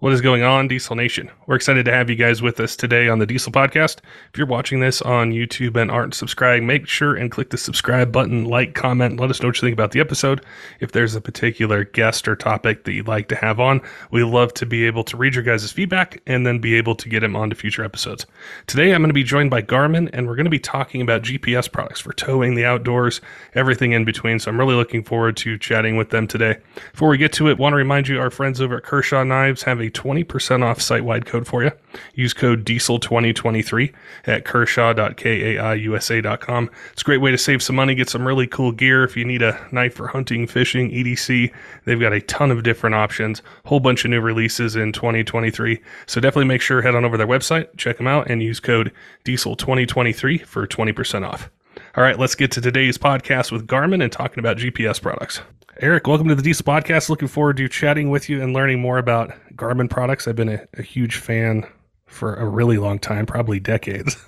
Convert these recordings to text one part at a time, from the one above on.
What is going on, Diesel Nation? We're excited to have you guys with us today on the Diesel Podcast. If you're watching this on YouTube and aren't subscribed, make sure and click the subscribe button, like, comment, let us know what you think about the episode. If there's a particular guest or topic that you'd like to have on, we love to be able to read your guys' feedback and then be able to get him onto future episodes. Today, I'm going to be joined by Garmin, and we're going to be talking about GPS products for towing the outdoors, everything in between. So I'm really looking forward to chatting with them today. Before we get to it, want to remind you our friends over at Kershaw Knives have a 20% off site wide code for you. Use code diesel2023 at kershaw.kaiusa.com. It's a great way to save some money, get some really cool gear. If you need a knife for hunting, fishing, EDC, they've got a ton of different options, whole bunch of new releases in 2023. So definitely make sure head on over to their website, check them out, and use code diesel2023 for 20% off. All right, let's get to today's podcast with Garmin and talking about GPS products. Eric, welcome to the Diesel Podcast. Looking forward to chatting with you and learning more about Garmin products. I've been a, a huge fan for a really long time, probably decades.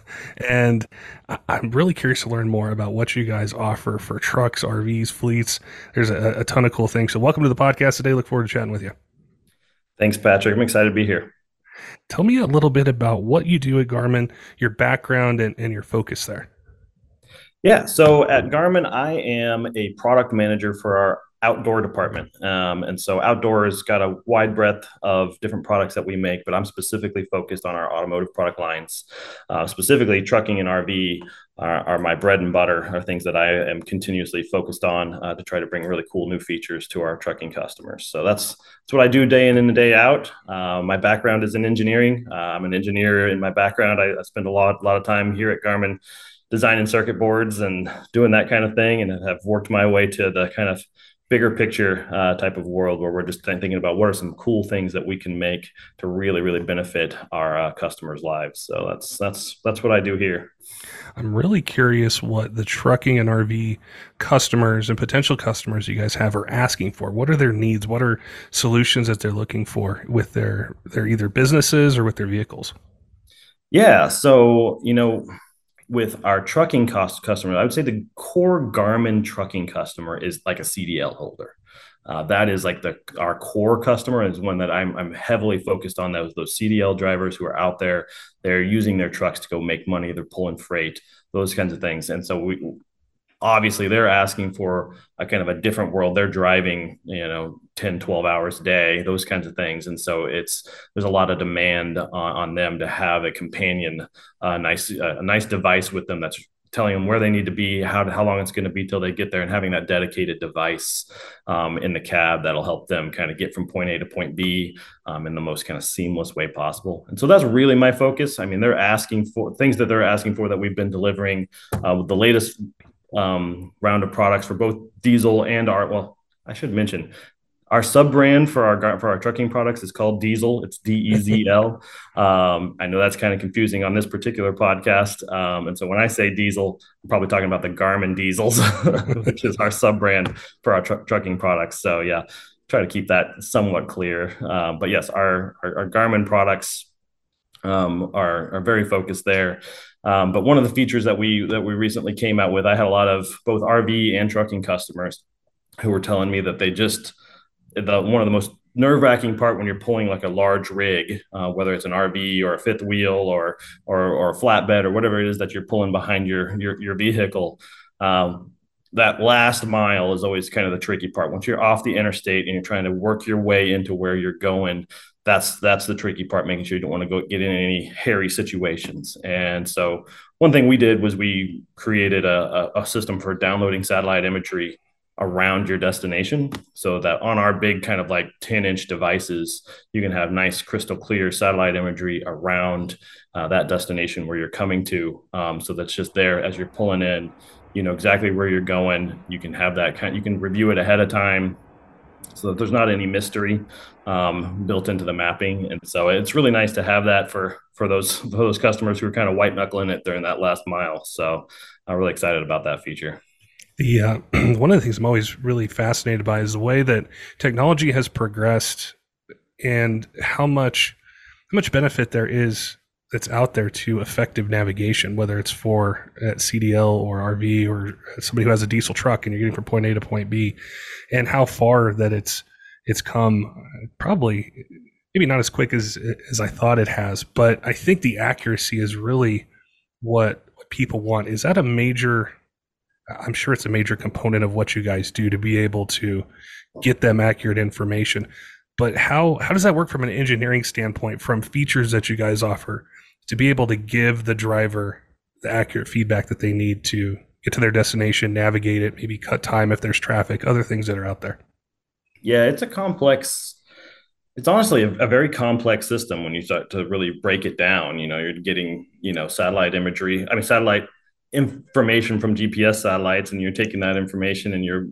And I'm really curious to learn more about what you guys offer for trucks, RVs, fleets. There's a, a ton of cool things. So, welcome to the podcast today. Look forward to chatting with you. Thanks, Patrick. I'm excited to be here. Tell me a little bit about what you do at Garmin, your background, and, and your focus there. Yeah, so at Garmin, I am a product manager for our outdoor department. Um, and so outdoor has got a wide breadth of different products that we make, but I'm specifically focused on our automotive product lines. Uh, specifically, trucking and RV are, are, my bread and butter, are things that I am continuously focused on uh, to try to bring really cool new features to our trucking customers. So that's that's what I do day in and day out. Uh, my background is in engineering. Uh, I'm an engineer in my background. I, I spend a lot, a lot of time here at Garmin designing circuit boards and doing that kind of thing and have worked my way to the kind of bigger picture uh, type of world where we're just thinking about what are some cool things that we can make to really really benefit our uh, customers lives. So that's that's that's what i do here. I'm really curious what the trucking and rv customers and potential customers you guys have are asking for. What are their needs? What are solutions that they're looking for with their their either businesses or with their vehicles? Yeah so you know with our trucking cost customer, I would say the core Garmin trucking customer is like a CDL holder. Uh, that is like the our core customer is one that I'm I'm heavily focused on. Those those CDL drivers who are out there, they're using their trucks to go make money. They're pulling freight, those kinds of things. And so we obviously they're asking for a kind of a different world. They're driving you know 10 12 hours a day those kinds of things. And so it's there's a lot of demand on, on them to have a companion a nice a nice device with them that's telling them where they need to be how, how long it's going to be till they get there and having that dedicated device um, in the cab that'll help them kind of get from point a to point b um, in the most kind of seamless way possible. And so that's really my focus. I mean they're asking for things that they're asking for that we've been delivering uh, the latest um, round of products for both dēzl and our well i should mention our sub brand for our for our trucking products is called dēzl. It's d-e-z-l um, i know that's kind of confusing on this particular podcast. Um, and so when i say dēzl i'm probably talking about the garmin dēzls which is our sub brand for our tr- trucking products. So yeah try to keep that somewhat clear. Uh, but yes our, our, our garmin products um, are, are very focused there um, but one of the features that we that we recently came out with, I had a lot of both RV and trucking customers who were telling me that they just the one of the most nerve wracking part when you're pulling like a large rig, uh, whether it's an RV or a fifth wheel or, or or a flatbed or whatever it is that you're pulling behind your your, your vehicle. Um, that last mile is always kind of the tricky part. Once you're off the interstate and you're trying to work your way into where you're going, that's that's the tricky part making sure you don't want to go get in any hairy situations. And so one thing we did was we created a, a, system for downloading satellite imagery around your destination so that on our big kind of like 10 inch devices you can have nice crystal clear satellite imagery around uh, that destination where you're coming to. Um, so that's just there as you're pulling in. You know exactly where you're going. You can have that kind you can review it ahead of time so there's not any mystery um, built into the mapping. And so it's really nice to have that for for those for those customers who are kind of white knuckling it during that last mile. So I'm really excited about that feature. The uh, one of the things I'm always really fascinated by is the way that technology has progressed and how much how much benefit there is that's out there to effective navigation, whether it's for uh, at CDL or RV or somebody who has a diesel truck and you're getting from point A to point B, and how far that it's it's come. Probably maybe not as quick as as I thought it has, but I think the accuracy is really what, what people want. Is that a major? I'm sure it's a major component of what you guys do to be able to get them accurate information. But how how does that work from an engineering standpoint? From features that you guys offer to be able to give the driver the accurate feedback that they need to get to their destination, navigate it, maybe cut time if there's traffic, other things that are out there. Yeah, it's a complex. It's honestly a, a, very complex system when you start to really break it down. You know, you're getting you know satellite imagery. I mean, satellite information from GPS satellites, and you're taking that information and you're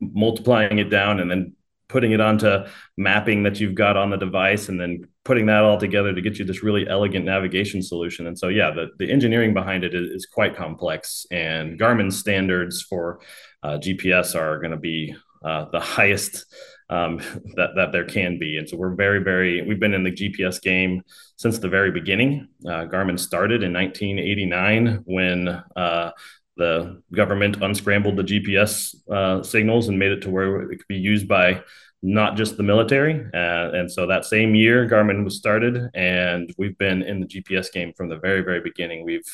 multiplying it down and then putting it onto mapping that you've got on the device and then putting that all together to get you this really elegant navigation solution. And so, yeah, the, the engineering behind it is, is quite complex. And Garmin standards for uh, GPS are going to be uh, the highest um, that, that there can be. And so, we're very, very, we've been in the GPS game since the very beginning. Uh, Garmin started in 1989 when uh, the government unscrambled the GPS uh, signals and made it to where it could be used by not just the military. Uh, and so that same year, Garmin was started, and we've been in the GPS game from the very, very beginning. We've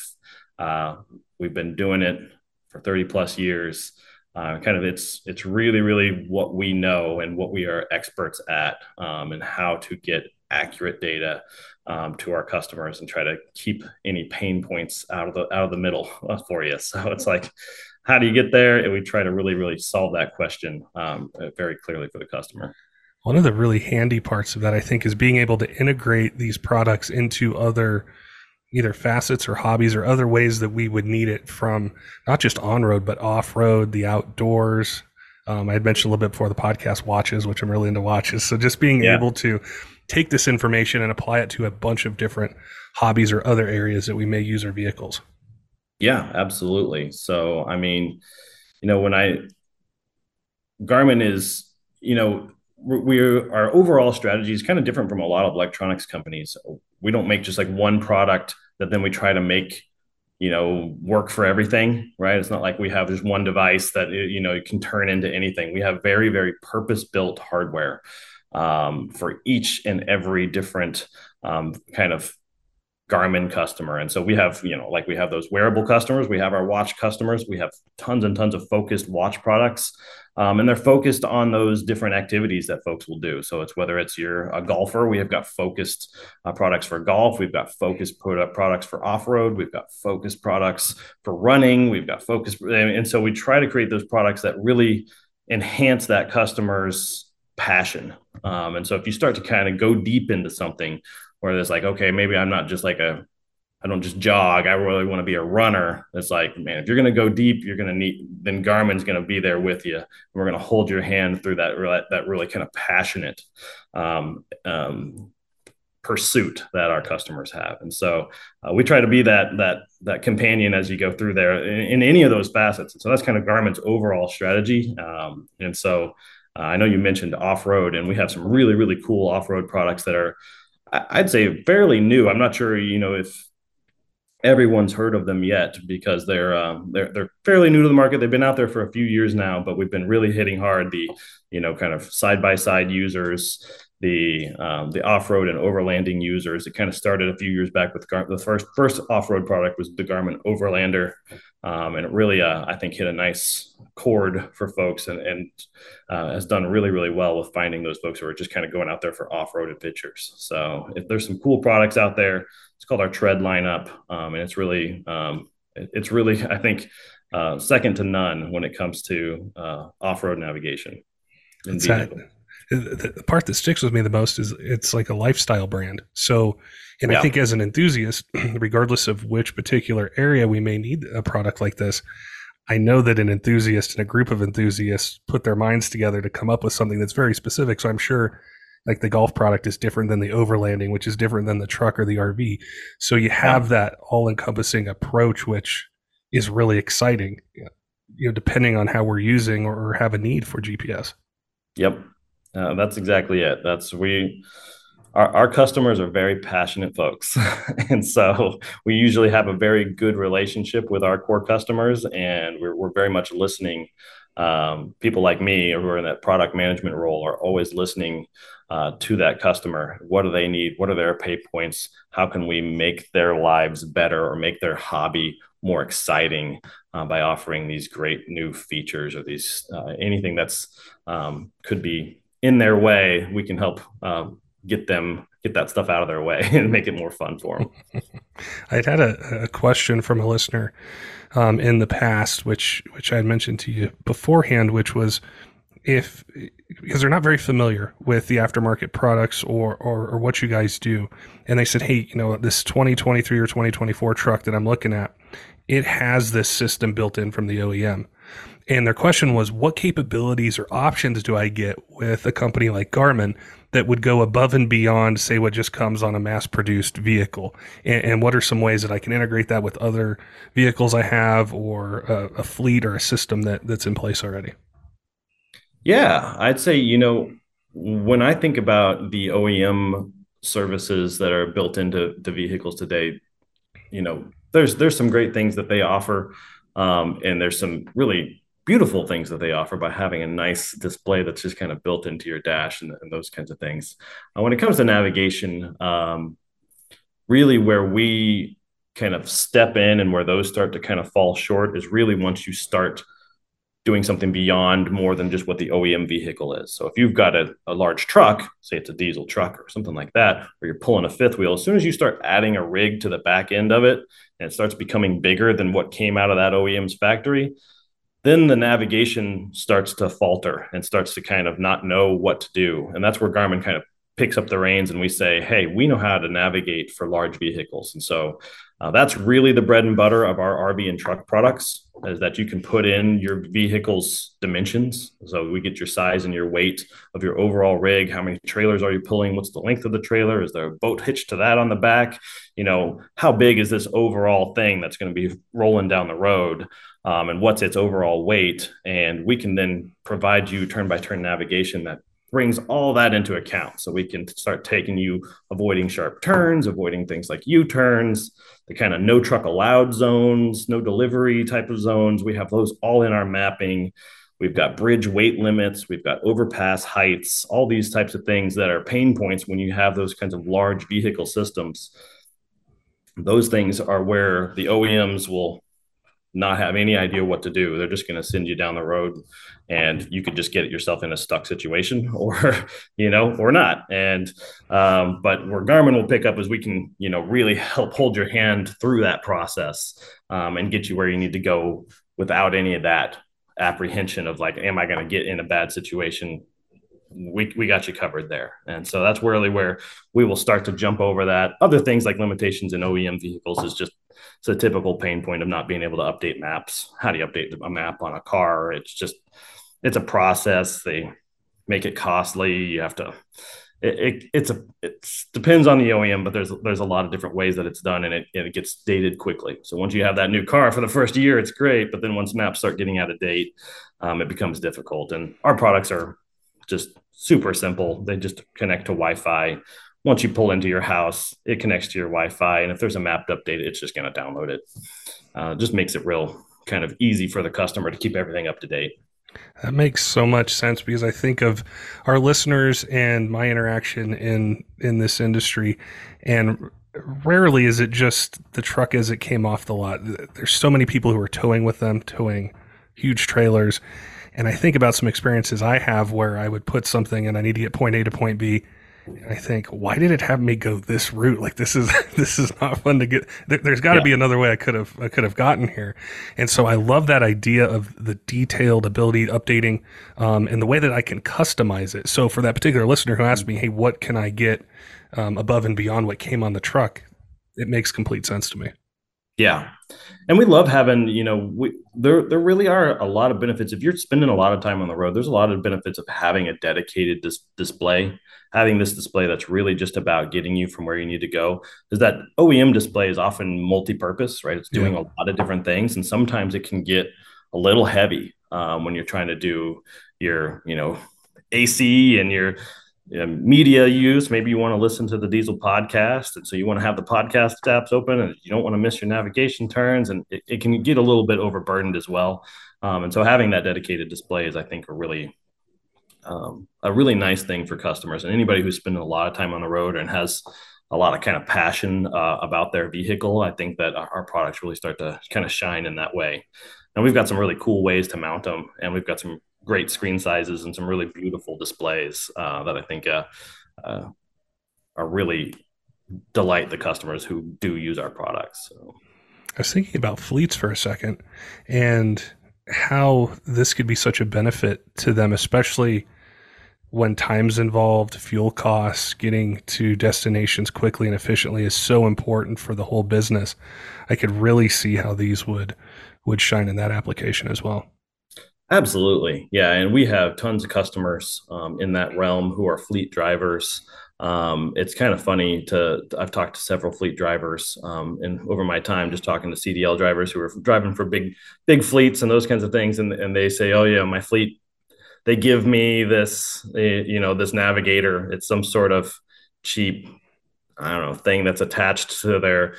uh, we've been doing it for 30 plus years. Uh, kind of it's it's really really what we know and what we are experts at um, and how to get accurate data um, to our customers and try to keep any pain points out of the out of the middle uh, for you. So it's like, how do you get there? And we try to really really solve that question um, uh, very clearly for the customer. One of the really handy parts of that, I think, is being able to integrate these products into other either facets or hobbies or other ways that we would need it from not just on road but off road, the outdoors. Um, I had mentioned a little bit before the podcast watches, which I'm really into watches. So just being yeah. able to take this information and apply it to a bunch of different hobbies or other areas that we may use our vehicles. Yeah, absolutely. So, I mean, you know, when I, Garmin is, you know, we our overall strategy is kind of different from a lot of electronics companies. We don't make just like one product that then we try to make you know work for everything right it's not like we have just one device that you know can turn into anything we have very very purpose built hardware um, for each and every different um, kind of Garmin customer. And so we have, you know, like we have those wearable customers, we have our watch customers, we have tons and tons of focused watch products. Um, and they're focused on those different activities that folks will do. So it's whether it's you're a golfer, we have got focused uh, products for golf, we've got focused product products for off road, we've got focused products for running, we've got focused, and so we try to create those products that really enhance that customer's passion. Um, and so if you start to kind of go deep into something where there's like, okay, maybe I'm not just like a, I don't just jog. I really want to be a runner. It's like, man, if you're going to go deep, you're going to need, then Garmin's going to be there with you. We're going to hold your hand through that, that really kind of passionate um, um, pursuit that our customers have. And so uh, we try to be that, that, that companion as you go through there in, in any of those facets. And so that's kind of Garmin's overall strategy. Um, and so uh, I know you mentioned off road, and we have some really, really cool off road products that are, I'd say, fairly new. I'm not sure, you know, if everyone's heard of them yet because they're um, they're they're fairly new to the market. They've been out there for a few years now, but we've been really hitting hard the you know kind of side by side users, the um, the off road and overlanding users. It kind of started a few years back with Gar- the first first off road product was the Garmin Overlander, um, and it really uh, I think hit a nice chord for folks and, and uh, has done really really well with finding those folks who are just kind of going out there for off road adventures. So if there's some cool products out there, it's called our Tread lineup, um, and it's really um, it's really I think uh, second to none when it comes to uh, off road navigation. Exactly the part that sticks with me the most is it's like a lifestyle brand. So, and yeah. I think as an enthusiast, regardless of which particular area we may need a product like this, I know that an enthusiast and a group of enthusiasts put their minds together to come up with something that's very specific. So I'm sure like the golf product is different than the overlanding, which is different than the truck or the RV. So you have that all encompassing approach, which is really exciting, you know, depending on how we're using or have a need for GPS. Yep. Uh, that's exactly it. That's we, our, our customers are very passionate folks. and so we usually have a very good relationship with our core customers and we're, we're very much listening. Um, people like me who are in that product management role are always listening uh, to that customer. What do they need? What are their pay points? How can we make their lives better or make their hobby more exciting uh, by offering these great new features or these uh, anything that's um, could be in their way? We can help um, get them get that stuff out of their way and make it more fun for them. I'd had a, a question from a listener um, in the past, which which I had mentioned to you beforehand, which was if because they're not very familiar with the aftermarket products or, or, or what you guys do, and they said, hey, you know, this 2023 or 2024 truck that I'm looking at, it has this system built in from the OEM. And their question was, what capabilities or options do I get with a company like Garmin that would go above and beyond, say, what just comes on a mass produced vehicle? And, and, what are some ways that I can integrate that with other vehicles I have or a, a fleet or a system that, that's in place already? Yeah, I'd say, you know, when I think about the OEM services that are built into the vehicles today, you know, there's there's some great things that they offer, um, and there's some really beautiful things that they offer by having a nice display that's just kind of built into your dash and, and those kinds of things. Uh, when it comes to navigation, um, really where we kind of step in and where those start to kind of fall short is really once you start doing something beyond more than just what the OEM vehicle is. So if you've got a, a large truck, say it's a diesel truck or something like that, or you're pulling a fifth wheel, as soon as you start adding a rig to the back end of it and it starts becoming bigger than what came out of that OEM's factory, then the navigation starts to falter and starts to kind of not know what to do. And that's where Garmin kind of picks up the reins and we say, hey, we know how to navigate for large vehicles. And so uh, that's really the bread and butter of our RV and truck products is that you can put in your vehicle's dimensions. So we get your size and your weight of your overall rig. How many trailers are you pulling? What's the length of the trailer? Is there a boat hitched to that on the back? You know, how big is this overall thing that's going to be rolling down the road? Um, and what's its overall weight? And we can then provide you turn by turn navigation that brings all that into account. So we can start taking you avoiding sharp turns, avoiding things like U turns, the kind of no truck allowed zones, no delivery type of zones. We have those all in our mapping. We've got bridge weight limits, we've got overpass heights, all these types of things that are pain points when you have those kinds of large vehicle systems. Those things are where the OEMs will not have any idea what to do. They're just going to send you down the road and you could just get yourself in a stuck situation or, you know, or not. And, um, but where Garmin will pick up is we can, you know, really help hold your hand through that process um, and get you where you need to go without any of that apprehension of like, am I going to get in a bad situation we, we got you covered there. And so that's really where we will start to jump over that. Other things like limitations in OEM vehicles is just it's a typical pain point of not being able to update maps. How do you update a map on a car? It's just it's a process. They make it costly. You have to. It, it it's a it depends on the OEM, but there's there's a lot of different ways that it's done, and it and it gets dated quickly. So once you have that new car for the first year, it's great, but then once maps start getting out of date, um, it becomes difficult. And our products are just super simple. They just connect to Wi-Fi once you pull into your house, it connects to your Wi-Fi, and if there's a mapped update, it's just going to download it. Uh, just makes it real kind of easy for the customer to keep everything up to date. That makes so much sense because I think of our listeners and my interaction in in this industry, and rarely is it just the truck as it came off the lot. There's so many people who are towing with them, towing huge trailers, and I think about some experiences I have where I would put something and I need to get point A to point B I think, why did it have me go this route? Like this is this is not fun to get. There, has got to yeah. be another way I could have I could have gotten here. And so I love that idea of the detailed ability updating, um, and the way that I can customize it. So for that particular listener who asked me, hey, what can I get um, above and beyond what came on the truck? It makes complete sense to me. Yeah. And we love having, you know, we there there really are a lot of benefits. If you're spending a lot of time on the road, there's a lot of benefits of having a dedicated dis- display, having this display that's really just about getting you from where you need to go. is that OEM display is often multi-purpose, right? It's doing yeah. a lot of different things, and sometimes it can get a little heavy um, when you're trying to do your, you know, AC and your you know, media use. Maybe you want to listen to the Diesel podcast, and so you want to have the podcast tabs open, and you don't want to miss your navigation turns, and it, it can get a little bit overburdened as well. Um, and so having that dedicated display is, I think, a really um, a really nice thing for customers and anybody who's spending a lot of time on the road and has a lot of kind of passion uh, about their vehicle. I think that our, products really start to kind of shine in that way. And we've got some really cool ways to mount them, and we've got some great screen sizes and some really beautiful displays uh, that I think uh, uh, are really delight the customers who do use our products. So. I was thinking about fleets for a second and how this could be such a benefit to them, especially when time's involved, fuel costs, getting to destinations quickly and efficiently is so important for the whole business. I could really see how these would would shine in that application as well. Absolutely. Yeah. And we have tons of customers um, in that realm who are fleet drivers. Um, it's kind of funny to, I've talked to several fleet drivers um, and over my time, just talking to CDL drivers who are driving for big, big fleets and those kinds of things. And, and they say, oh, yeah, my fleet, they give me this, eh, you know, this navigator. It's some sort of cheap, I don't know, thing that's attached to their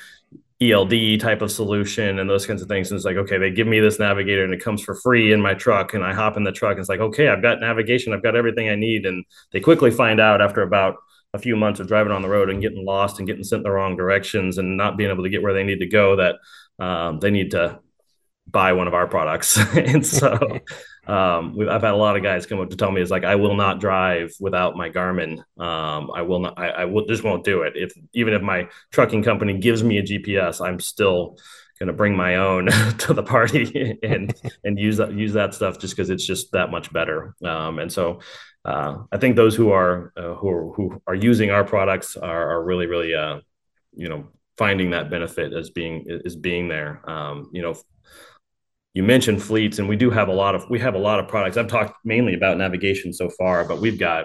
ELD type of solution and those kinds of things. And it's like, okay, they give me this navigator and it comes for free in my truck. And I hop in the truck and it's like, okay, I've got navigation, I've got everything I need. And they quickly find out after about a few months of driving on the road and getting lost and getting sent the wrong directions and not being able to get where they need to go that um, they need to buy one of our products. and so um, I've had a lot of guys come up to tell me it's like I will not drive without my Garmin. Um, I will not. I, I will just won't do it. If even if my trucking company gives me a GPS, I'm still going to bring my own to the party and and use that use that stuff just because it's just that much better. Um, and so uh, I think those who are uh, who are, who are using our products are, are really really uh, you know finding that benefit as being is being there. Um, you know you mentioned fleets and we do have a lot of we have a lot of products. I've talked mainly about navigation so far but we've got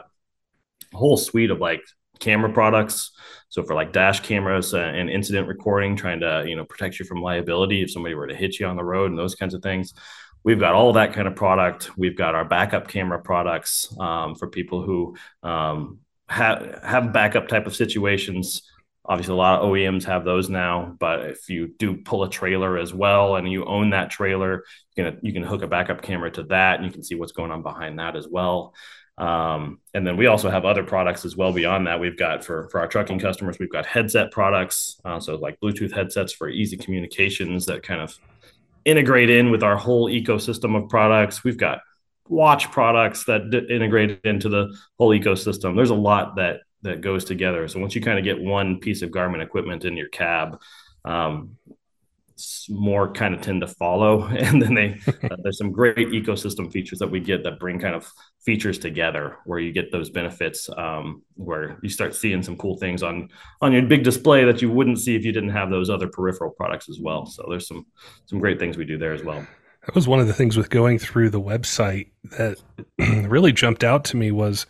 a whole suite of like camera products. So for like dash cameras uh, and incident recording trying to you know protect you from liability if somebody were to hit you on the road and those kinds of things. We've got all that kind of product. We've got our backup camera products um, for people who um, have have backup type of situations Obviously, a lot of OEMs have those now, but if you do pull a trailer as well and you own that trailer, you can you can hook a backup camera to that and you can see what's going on behind that as well. Um, and then we also have other products as well beyond that. We've got for for our trucking customers, we've got headset products, uh, so like Bluetooth headsets for easy communications that kind of integrate in with our whole ecosystem of products. We've got watch products that d- integrate into the whole ecosystem. There's a lot that that goes together. So once you kind of get one piece of Garmin equipment in your cab, um, more kind of tend to follow. And then they uh, there's some great ecosystem features that we get that bring kind of features together where you get those benefits um, where you start seeing some cool things on on your big display that you wouldn't see if you didn't have those other peripheral products as well. So there's some some great things we do there as well. That was one of the things with going through the website that really jumped out to me was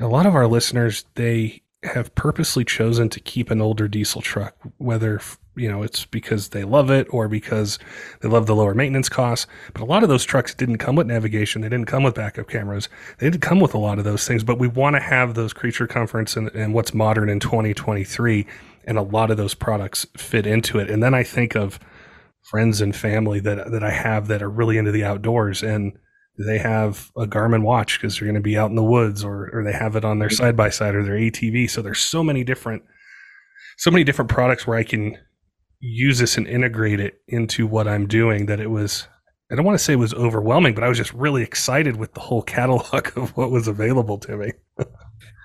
a lot of our listeners they have purposely chosen to keep an older diesel truck, whether you know it's because they love it or because they love the lower maintenance costs. But a lot of those trucks didn't come with navigation, they didn't come with backup cameras, they didn't come with a lot of those things. But we want to have those creature comforts and, and what's modern in 2023, and a lot of those products fit into it. And then I think of friends and family that that I have that are really into the outdoors and they have a Garmin watch because they're going to be out in the woods or, or they have it on their side by side or their ATV. So there's so many different, so many different products where I can use this and integrate it into what I'm doing that it was, I don't want to say it was overwhelming, but I was just really excited with the whole catalog of what was available to me.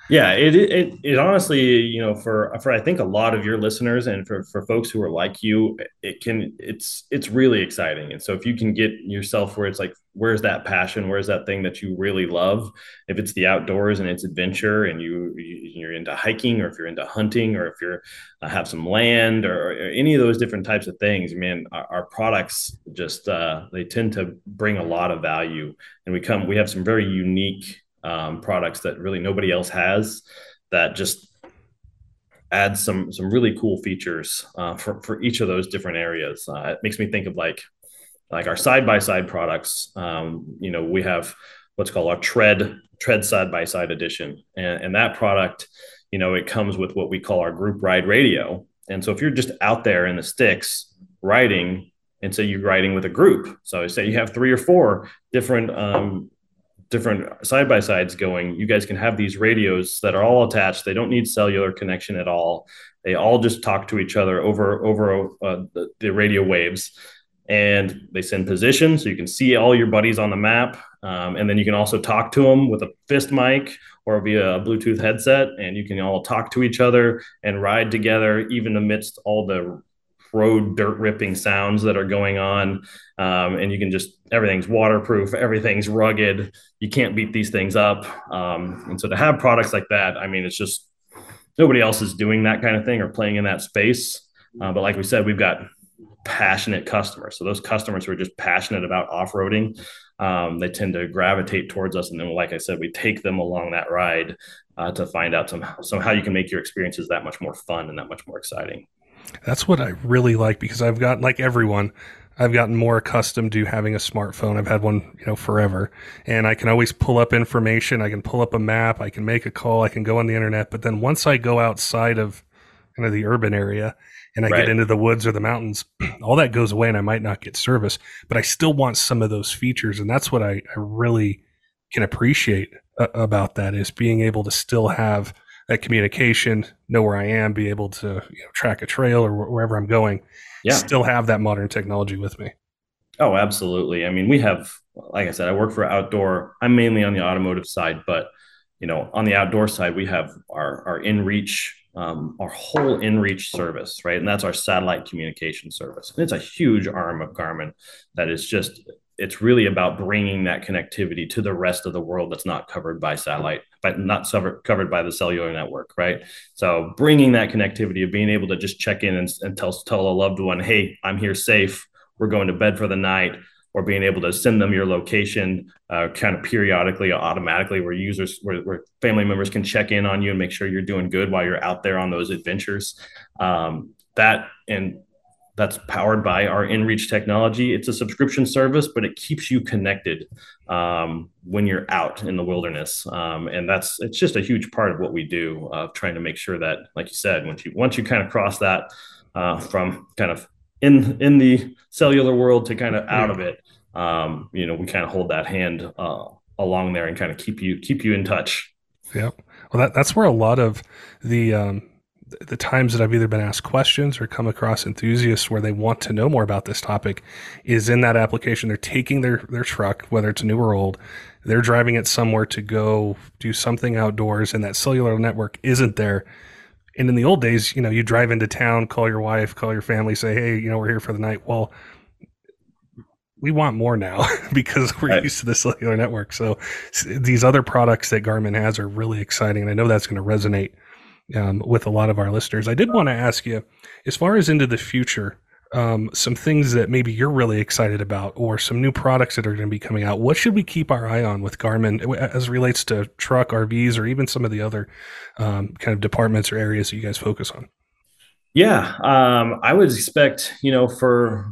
Yeah, it, it it honestly, you know, for for I think a lot of your listeners and for for folks who are like you, it can it's it's really exciting. And so if you can get yourself where it's like, where's that passion? Where's that thing that you really love? If it's the outdoors and it's adventure, and you you're into hiking, or if you're into hunting, or if you're uh, have some land, or, or, any of those different types of things, man, our, our products just uh, they tend to bring a lot of value, and we come we have some very unique um, products that really nobody else has that just add some some really cool features uh, for for each of those different areas. Uh, it makes me think of like like our side by side products. Um, you know, we have what's called our tread tread side by side edition, and, and that product, you know, it comes with what we call our group ride radio. And so if you're just out there in the sticks riding, and say you're riding with a group, so say you have three or four different um, different side by sides going, you guys can have these radios that are all attached. They don't need cellular connection at all. They all just talk to each other over over uh, the, the, radio waves, and they send position so you can see all your buddies on the map. Um, and then you can also talk to them with a fist mic or via a Bluetooth headset, and you can all talk to each other and ride together, even amidst all the road dirt ripping sounds that are going on. Um, and you can just, everything's waterproof, everything's rugged. You can't beat these things up. Um, and so to have products like that, I mean, it's just nobody else is doing that kind of thing or playing in that space. Uh, but like we said, we've got passionate customers. So those customers who are just passionate about off roading, um, they tend to gravitate towards us. And then, like I said, we take them along that ride uh, to find out some, some how you can make your experiences that much more fun and that much more exciting. That's what I really like because I've got like everyone, I've gotten more accustomed to having a smartphone. I've had one, you know, forever, and I can always pull up information. I can pull up a map. I can make a call. I can go on the internet. But then once I go outside of kind of the urban area and I right. get into the woods or the mountains, all that goes away, and I might not get service. But I still want some of those features, and that's what I, I really can appreciate uh, about that is being able to still have that communication, know where I am, be able to you know, track a trail or wherever I'm going. Yeah. Still have that modern technology with me. Oh, absolutely. I mean, we have, like I said, I work for outdoor. I'm mainly on the automotive side, but you know, on the outdoor side, we have our our InReach, um, our whole InReach service, right? And that's our satellite communication service. And it's a huge arm of Garmin that is just it's really about bringing that connectivity to the rest of the world that's not covered by satellite, but not covered by the cellular network, right? So bringing that connectivity of being able to just check in and, and tell tell a loved one, "Hey, I'm here safe. We're going to bed for the night." Or being able to send them your location uh, kind of periodically, automatically, where users, where, where, family members can check in on you and make sure you're doing good while you're out there on those adventures. Um, that and that's powered by our inreach technology. It's a subscription service but it keeps you connected um, when you're out in the wilderness. Um, and that's it's just a huge part of what we do of uh, trying to make sure that like you said once you once you kind of cross that uh, from kind of in in the cellular world to kind of out of it um, you know we kind of hold that hand uh, along there and kind of keep you keep you in touch. Yeah well that, that's where a lot of the um, the times that I've either been asked questions or come across enthusiasts where they want to know more about this topic is in that application. They're taking their, their truck, whether it's new or old, they're driving it somewhere to go do something outdoors, and that cellular network isn't there. And in the old days, you know, you drive into town, call your wife, call your family, say, hey, you know, we're here for the night. Well, we want more now because we're right. used to the cellular network. So these other products that Garmin has are really exciting. And I know that's going to resonate um, with a lot of our listeners. I did want to ask you, as far as into the future, um, some things that maybe you're really excited about, or some new products that are going to be coming out. What should we keep our eye on with Garmin as relates to truck, RVs, or even some of the other um, kind of departments or areas that you guys focus on? Yeah, um, I would expect you know for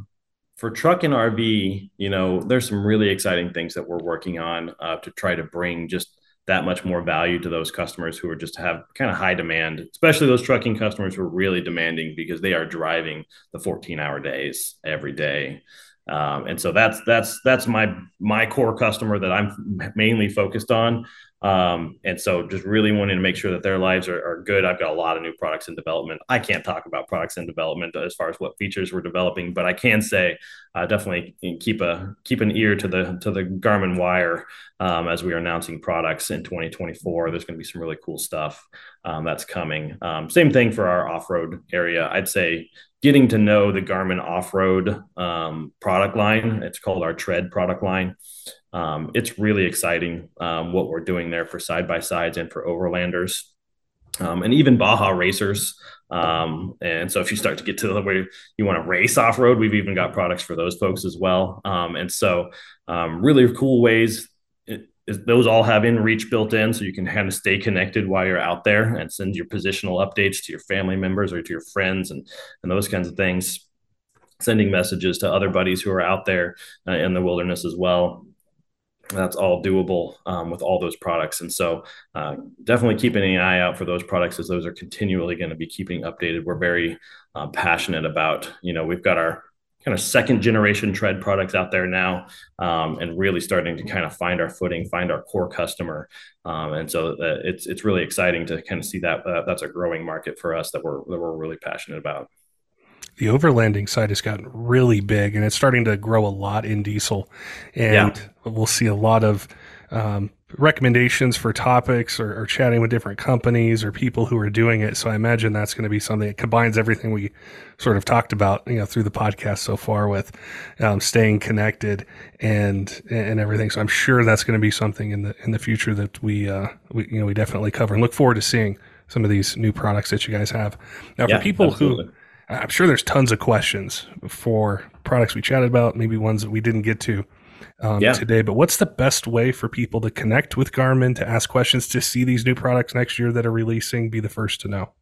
for truck and RV, you know, there's some really exciting things that we're working on uh, to try to bring just that much more value to those customers who are just have kind of high demand, especially those trucking customers who are really demanding because they are driving the 14 hour days every day. Um, and so that's that's that's my my core customer that I'm mainly focused on. Um, and so just really wanting to make sure that their lives are, are, good. I've got a lot of new products in development. I can't talk about products in development as far as what features we're developing, but I can say uh, definitely keep a keep an ear to the to the Garmin Wire um, as we are announcing products in 2024. There's going to be some really cool stuff um, that's coming. Um, same thing for our off road area. I'd say getting to know the Garmin off road um, product line. It's called our Tread product line. Um, it's really exciting um, what we're doing there for side by sides and for overlanders. Um, and even Baja racers. Um, and so if you start to get to the way you want to race off road, we've even got products for those folks as well. Um, and so um, really cool ways. It, it, those all have inReach built in, so you can kind of stay connected while you're out there and send your positional updates to your family members or to your friends and and those kinds of things. Sending messages to other buddies who are out there uh, in the wilderness as well that's all doable um, with all those products. And so uh, definitely keeping an eye out for those products as those are continually going to be keeping updated. We're very uh, passionate about, you know, we've got our kind of second generation tread products out there now um, and really starting to kind of find our footing, find our core customer. Um, and so uh, it's, it's really exciting to kind of see that uh, that's a growing market for us that we're, that we're really passionate about the overlanding side has gotten really big and it's starting to grow a lot in diesel. And yeah. we'll see a lot of um, recommendations for topics or, or, chatting with different companies or people who are doing it. So I imagine that's going to be something that combines everything we sort of talked about, you know, through the podcast so far with um, staying connected and and everything. So I'm sure that's going to be something in the in the future that we uh, we you know we definitely cover and look forward to seeing some of these new products that you guys have. Now, yeah, for people absolutely. who I'm sure there's tons of questions for products we chatted about, maybe ones that we didn't get to um, yeah. today. But what's the best way for people to connect with Garmin, to ask questions, to see these new products next year that are releasing, be the first to know?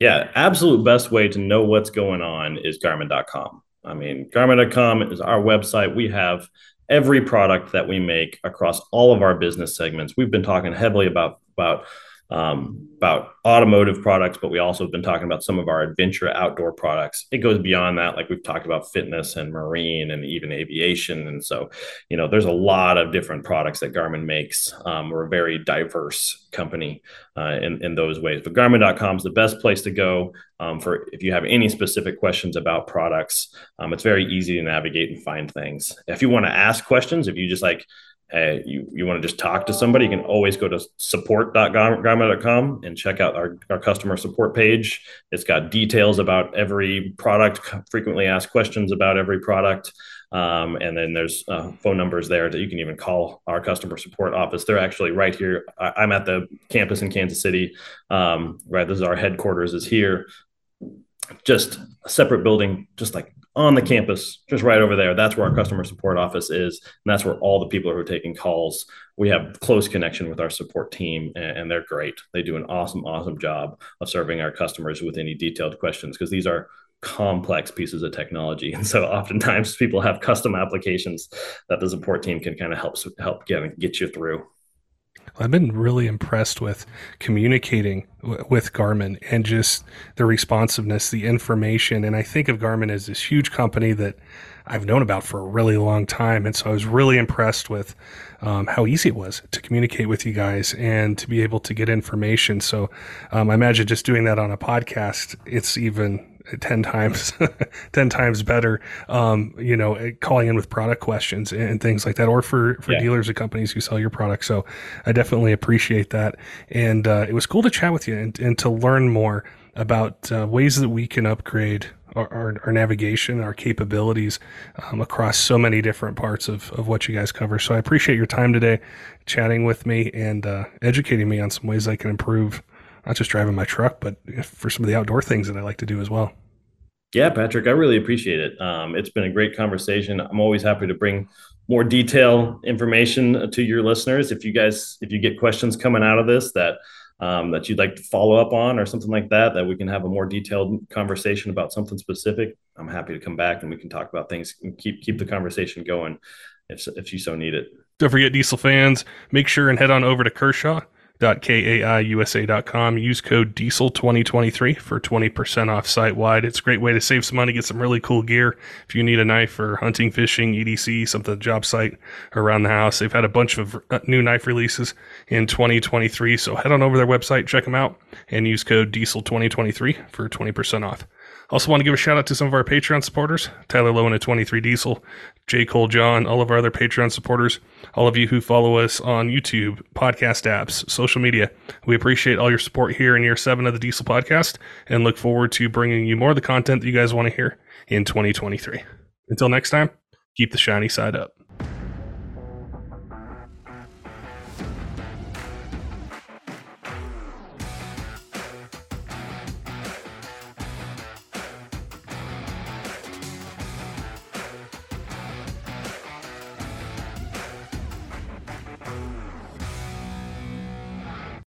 Yeah, absolute best way to know what's going on is Garmin.com. I mean, Garmin.com is our website. We have every product that we make across all of our business segments. We've been talking heavily about about um, about automotive products, but we also have been talking about some of our adventure outdoor products. It goes beyond that, like we've talked about fitness and marine and even aviation. And so, you know, there's a lot of different products that Garmin makes. Um, we're a very diverse company uh, in, in those ways. But Garmin.com is the best place to go um, for if you have any specific questions about products. Um, it's very easy to navigate and find things. If you want to ask questions, if you just like, hey, you, you want to just talk to somebody, you can always go to support.garmin.com and check out our, our customer support page. It's got details about every product, frequently asked questions about every product. Um, and then there's uh, phone numbers there that you can even call our customer support office. They're actually right here. I, am at the campus in Kansas City. Um, right, this is our headquarters is here. Just a separate building, just like on the campus, just right over there. That's where our customer support office is. And that's where all the people who are taking calls, we have close connection with our support team, and, and they're great. They do an awesome, awesome job of serving our customers with any detailed questions because these are complex pieces of technology. And so oftentimes people have custom applications that the support team can kind of help help get, get you through. I've been really impressed with communicating w- with Garmin and just the responsiveness, the information. And I think of Garmin as this huge company that I've known about for a really long time. And so I was really impressed with um, how easy it was to communicate with you guys and to be able to get information. So um, I imagine just doing that on a podcast, it's even 10 times 10 times better um, you know calling in with product questions and things like that or for for yeah. dealers and companies who sell your product. So i definitely appreciate that. And uh, it was cool to chat with you and, and to learn more about uh, ways that we can upgrade our, our, our navigation our capabilities um, across so many different parts of, of what you guys cover. So i appreciate your time today chatting with me and uh, educating me on some ways i can improve not just driving my truck, but for some of the outdoor things that I like to do as well. Yeah, Patrick, I really appreciate it. Um, it's been a great conversation. I'm always happy to bring more detail information to your listeners. If you guys, if you get questions coming out of this that um, that you'd like to follow up on or something like that, that we can have a more detailed conversation about something specific, I'm happy to come back and we can talk about things and keep keep the conversation going if if you so need it. Don't forget, diesel fans, make sure and head on over to Kershaw diesel.kaiusa.com. Use code diesel2023 for 20% off site wide. It's a great way to save some money, get some really cool gear. If you need a knife for hunting, fishing, EDC, something job site around the house, they've had a bunch of uh, new knife releases in 2023. So head on over their website, check them out, and use code diesel2023 for 20% off. Also, want to give a shout out to some of our Patreon supporters Tyler Lowen at 23 Diesel, J. Cole John, all of our other Patreon supporters, all of you who follow us on YouTube, podcast apps, social media. We appreciate all your support here in year seven of the Diesel podcast and look forward to bringing you more of the content that you guys want to hear in 2023. Until next time, keep the shiny side up.